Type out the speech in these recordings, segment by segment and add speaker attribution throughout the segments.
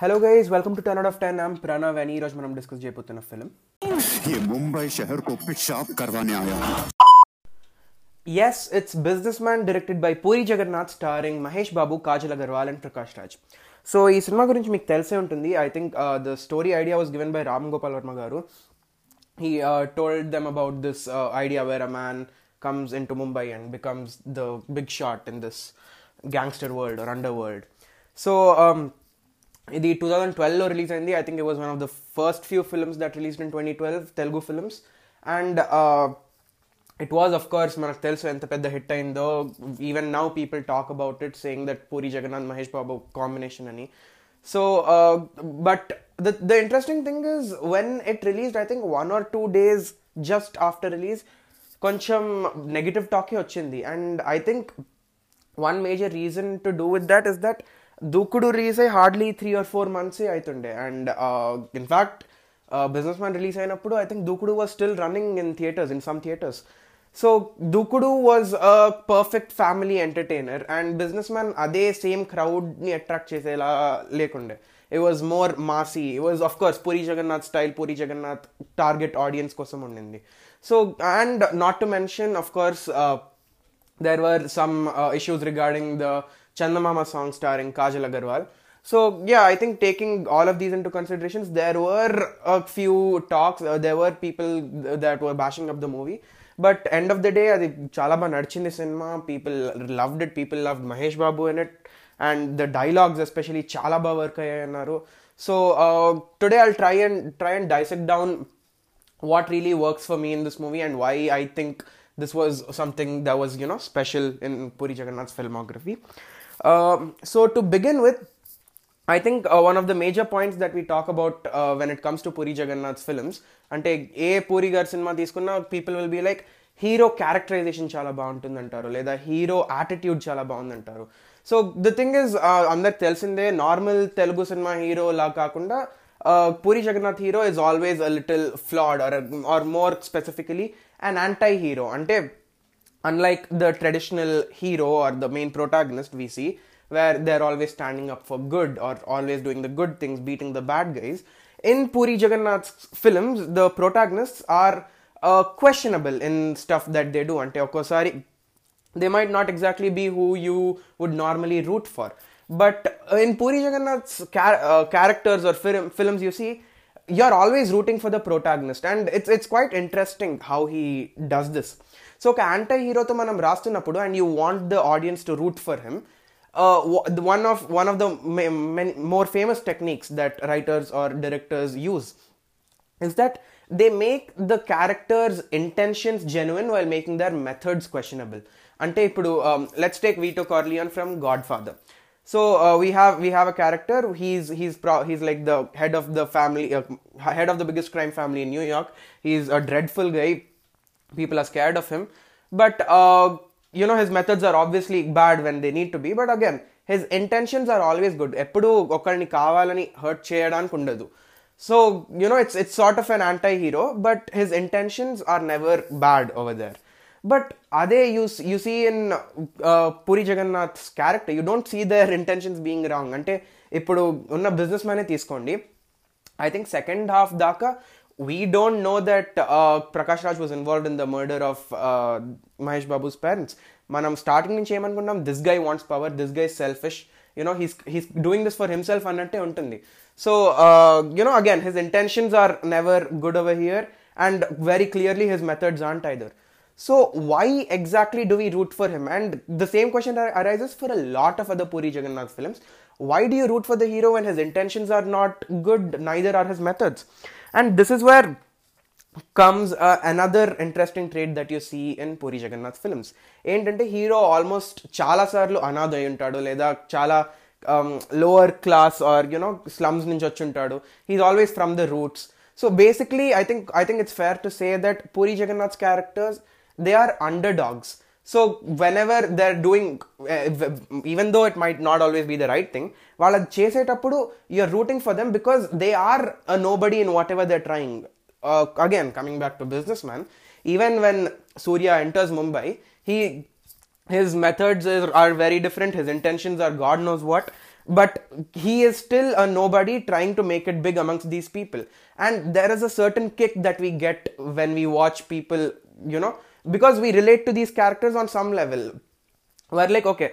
Speaker 1: Hello guys, welcome to 10 out of 10.
Speaker 2: I'm Prana Vani. Today we're going to discuss
Speaker 1: Jaipur's film. Yes, it's Businessman directed by Puri Jagannath starring Mahesh Babu, Kajal Aggarwal and Prakash Raj. So, cinema గురించి మీకు తెలిసే ఉంటుంది I think uh, the story idea was given by Ram Gopal Varma గారు he told them about this idea where a man comes in to Mumbai and becomes the big shot in this gangster world under ఇది two thousand ట్వెల్వ్లో release అయింది I think it was one of the first few films that released in twenty twelve Telugu films and it was of course మనకు తెలుసు ఎంత పెద్ద hit అయిందో even now people talk about it saying that puri Jagannadh Mahesh Babu combination అని so but the the interesting thing is when it released i think one or two days just after release కొంచెం negative టాకే వచ్చింది and I think one major reason to do with that is that Dookudu release అయ్యి hardly three or four months అవుతుండే and in fact business man release అయినప్పుడు I think Dookudu was still running in theatres in some theatres so Dookudu was a perfect family entertainer and business man అదే same క్రౌడ్ని attract చేసేలా లేకుండే it was more massy it was of course Puri Jagannath style Puri Jagannath target audience కోసం ఉండింది so and not to mention of course there were some uh, issues regarding the Chandamama song starring Kajal Aggarwal. So, yeah, I think taking all of these into considerations, there were a few talks, uh, there were people that were bashing up the movie. But end of the day, the Chalaba Narchini cinema, people loved it, people loved Mahesh Babu in it, and the dialogues, especially Chalaba Varkaya Naru. So, uh, today I'll try and try and dissect down what really works for me in this movie and why I think this was something that was, you know, special in Puri Jagannath's filmography. Um, so to begin with, I think uh, one of the major points that we talk about uh, when it comes to Puri Jagannath's films, అంటే ఏ పూరి గారి cinema తీసుకున్నా people will be like hero characterization చాలా బాగుంటుంది అంటారు లేదా hero attitude చాలా బాగుంది అంటారు సో ద థింగ్ ఇస్ అందరికి తెలిసిందే నార్మల్ తెలుగు సినిమా హీరో లా కాకుండా uh, Puri Jagannath hero is always a little flawed or or more specifically an anti-hero ante unlike the traditional hero or the main protagonist we see where they're always standing up for good or always doing the good things beating the bad guys in Puri Jagannath's films the protagonists are uh, questionable in stuff that they do ante okosari they might not exactly be who you would normally root for. But in Puri Jagannath's char- uh, characters or film, films, you see, you're always rooting for the protagonist, and it's it's quite interesting how he does this. So, ఒక anti హీరోతో మనం రాస్తున్నప్పుడు and you want the audience to root for him one of one of the more famous techniques that writers are directors use is that they make the characters' intentions genuine while making their methods questionable. Ante ipudu, um, let's take Vito Corleone from Godfather. So uh, we have we have a character. He's he's pro- he's like the head of the family, uh, head of the biggest crime family in New York. He's a dreadful guy. People are scared of him, but uh, you know his methods are obviously bad when they need to be. But again, his intentions are always good. ఎప్పుడు ఒకరిని కావాలని hurt చేయడానికి ఉండదు so you know it's it's sort of an anti-hero but his intentions are never bad over there but ade you s- you see in uh, puri jagannath's character you don't see their intentions being wrong అంటే ఇప్పుడు ఉన్న business మ్యానే తీసుకోండి I think second half దాకా we don't know that Prakash Raj was involved in the murder of Mahesh Babu's parents మనం starting నుంచి ఏమనుకుంటాం this guy wants power this guy selfish you know he's he's doing this for himself అన్నట్టే ఉంటుంది so you know again his intentions are never good over here and very clearly his methods aunt either So why exactly do we root for him? And the same question ar- arises for a lot of other Puri Jagannath films. Why do you root for the hero when his intentions are not good? Neither are his methods. And this is where comes uh, another interesting trait that you see in puri Jagannadh films ఏంటంటే hero almost చాలా సార్లు అనాథ అయి ఉంటాడు లేదా చాలా lower class or you know slums నుంచి వచ్చి ఉంటాడు he's always from the roots so basically I think I think it's fair to say that Puri Jagannath's characters they are under dogs so when ever they are doing even though it might not always be the right thing వాళ్ళు అది చేసేటప్పుడు you're rooting for them because they are no body in whatever they trying uh, again coming back to businessman even when surya enters mumbai he his methods is, are very different his intentions are god knows what but he is still a nobody trying to make it big amongst these people and there is a certain kick that we get when we watch people you know because we relate to these characters on some level were like okay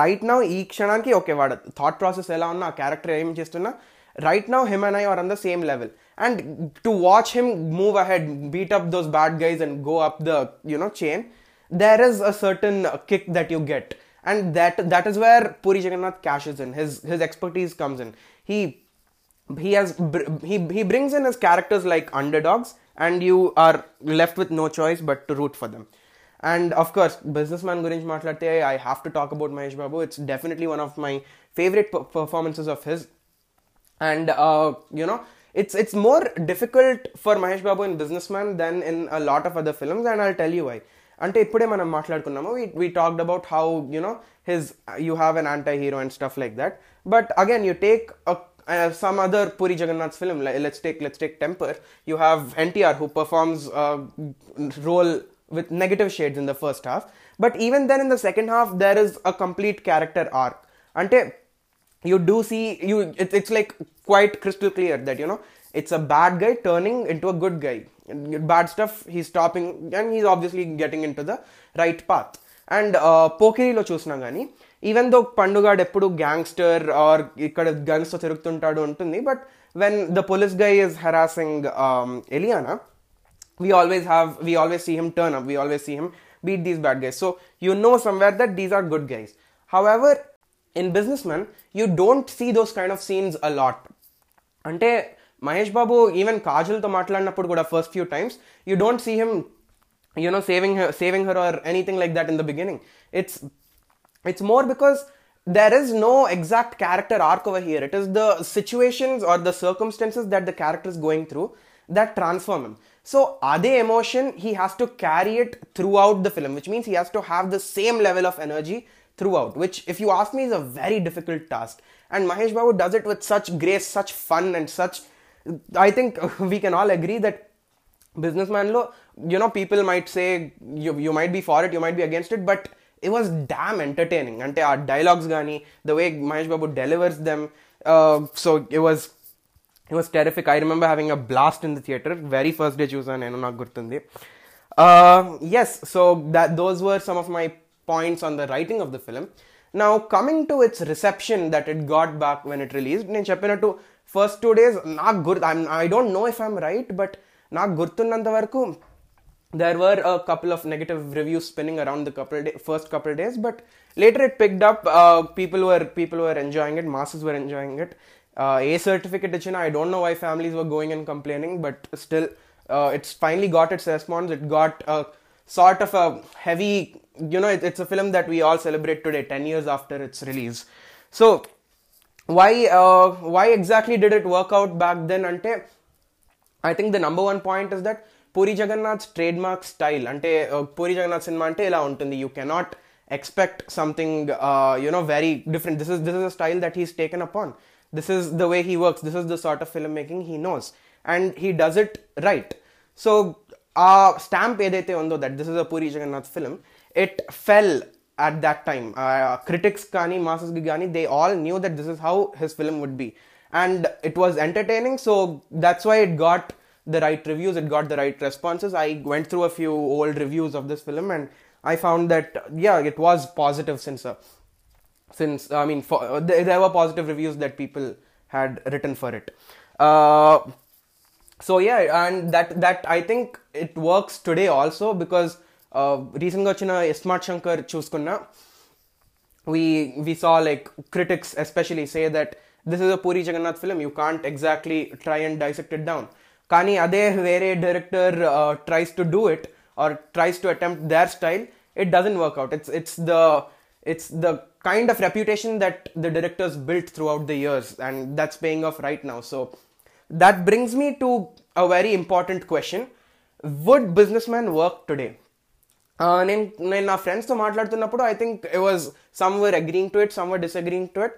Speaker 1: right now ఈ క్షణానికి okay వాడు thought process ఎలా ఉన్నా ఆ character ఏం చేస్తున్నా right now him and I are on the same level and to watch him move ahead beat up those bad guys and go up the you know chain there is a certain kick that you get and that that is where puri jagannath cashes in his his expertise comes in he he has br- he he brings in his characters like underdogs and you are left with no choice but to root for them and of course businessman gurinchi matlarte i have to talk about mahesh babu it's definitely one of my favorite per- performances of his and uh, you know it's it's more difficult for Mahesh Babu in Businessman than in a lot of other films and I'll tell you why అంటే ఇప్పుడే మనం మాట్లాడుకున్నాము we we talked about how you know his you have an anti-hero and stuff like that but again you take a uh, some other Puri Jagannath's film like, let's take let's take Temper you have NTR who performs a role with negative shades in the first half but even then in the second half there is a complete character arc అంటే you do see you it, it's like quite crystal clear that you know it's a bad guy turning into a good guy bad stuff he's stopping and he's obviously getting into the right path and పోకిరీలో చూసినా కానీ even though పండుగాడు ఎప్పుడు gangster are ఇక్కడ గన్స్తో తిరుగుతుంటాడు ఉంటుంది but when the police guy is harassing Ileana we always have we always see him turn up we always see him beat these bad guys so you know somewhere that these are good guys however in businessman you don't see those kind of scenes a lot అంటే Mahesh Babu even కాజల్తో మాట్లాడినప్పుడు కూడా first few times you don't see him you know saving her saving her or anything like that in the beginning it's more because there is no exact character arc over here. It is the situations or the circumstances that the character is going through that transform him. So ade emotion he has to carry it throughout the film which means he has to have the same level of energy throughout which if you ask me is a very difficult task. And mahesh babu does it with such grace such fun and such i think we can all agree that businessman you know people might say you, you might be for it you might be against it but it was damn entertaining అంటే ఆ dialogues కానీ the way Mahesh Babu delivers them so it was it was terrific I remember having a blast in the theatre very first day చూసాను నేను నాకు గుర్తుంది. Yes so that those were some of my points on the writing of the film నా coming to its reception that it got back when it release నేను చెప్పినట్టు first two days నాకు గుర్తు I don't know if I'm right but నాకు గుర్తున్నంత వరకు there were a couple of negative reviews spinning around the couple day, first couple days but later it picked up. Uh, people were people were enjoying it masses were enjoying it. Uh, a certificate ichina i don't know why families were going and complaining but still uh, it's finally got its response. It got a sort of a heavy you know it, it's a film that we all celebrate today 10 years after its release. So why uh, why exactly did it work out back then? Ante I think the number one point is that puri జగన్నాథ్స్ trade mark style అంటే Puri Jagannadh cinema అంటే ఇలా ఉంటుంది you cannot expect something you know very different this is this is a style that he's taken upon this is the way he works this is the sort of film making he knows and he does it right so ఆ stamp ఏదైతే ఉందో that this is a Puri Jagannadh film it full at that time. Uh, critics kani, masses gani, they all knew that this is how his film would be. And it was entertaining, so that's why it got the right reviews, it got the right responses. I went through a few old reviews of this film and I found that yeah, it was positive since uh, since I mean for, uh, there were positive reviews that people had written for it. Uh, so yeah, and that that I think it works today also because uh, recently uh, Smart Shankar Chuskunna, we we saw like critics especially say that this is a Puri Jagannath film. You can't exactly try and dissect it down. కానీ అదే వేరే director tries to do it or tries to attempt their style it doesn't work out it's it's the it's the kind of reputation that the directors built throughout the years and that's paying off right now so that brings me to a very important question would businessman work today uh, నేను నేను నా ఫ్రెండ్స్తో మాట్లాడుతున్నప్పుడు I think it was some were agreeing to it some were disagreeing to it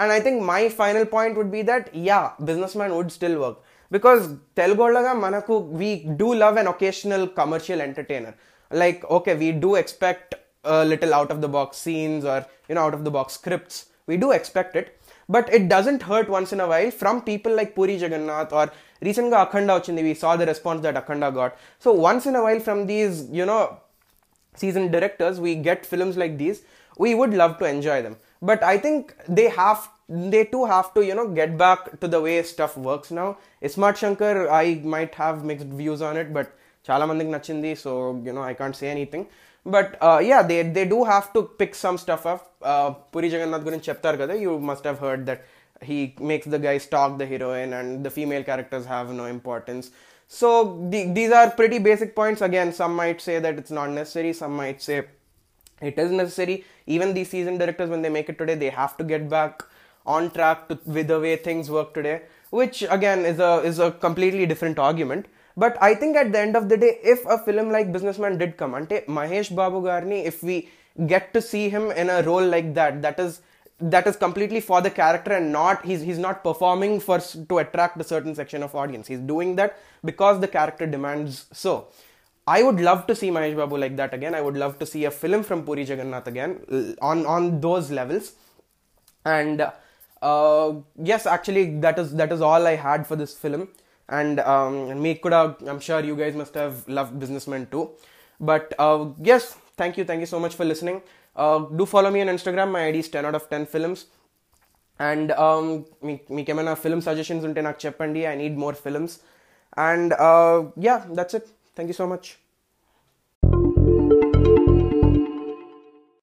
Speaker 1: and I think my final point would be that yeah businessman would still work because Telugolaga manaku we do love an occasional commercial entertainer. Like okay, we do expect a little out of the box scenes or you know out of the box scripts. We do expect it, but it doesn't hurt once in a while from people like Puri Jagannath or recently Akhanda ochindi. We saw the response that Akhanda got. So once in a while from these you know seasoned directors, we get films like these. We would love to enjoy them, but I think they have they too have to, you know, get back to the way stuff works now. Ismat Shankar, I might have mixed views on it, but చాలా మందికి నచ్చింది so you know I can't say anything. But uh, yeah, they they do have to pick some stuff up. Uh, Puri Jagannath గురించి చెప్తారు కదా you must have heard that he makes the guy stalk the heroine and the female characters have no importance. So the, these are pretty basic points. Again, some might say that it's not necessary. Some might say it is necessary. Even these seasoned directors, when they make it today, they have to get back on track to, with the way things work today, which again is a is a completely different argument. But I think at the end of the day, if a film like Businessman did come, ante Mahesh Babu Garni, if we get to see him in a role like that, that is that is completely for the character and not he's he's not performing for to attract a certain section of audience. He's doing that because the character demands so. I would love to see mahesh babu like that again. I would love to see a film from puri jagannath again on on those levels. And uh, yes actually that is that is all i had for this film and um me kuda i'm sure you guys must have loved businessman too but uh, yes thank you thank you so much for listening uh, do follow me on instagram my id is 10 out of 10 films and మీకు ఏమైనా film suggestions ఉంటే నాకు చెప్పండి I need more films and yeah that's it thank you so much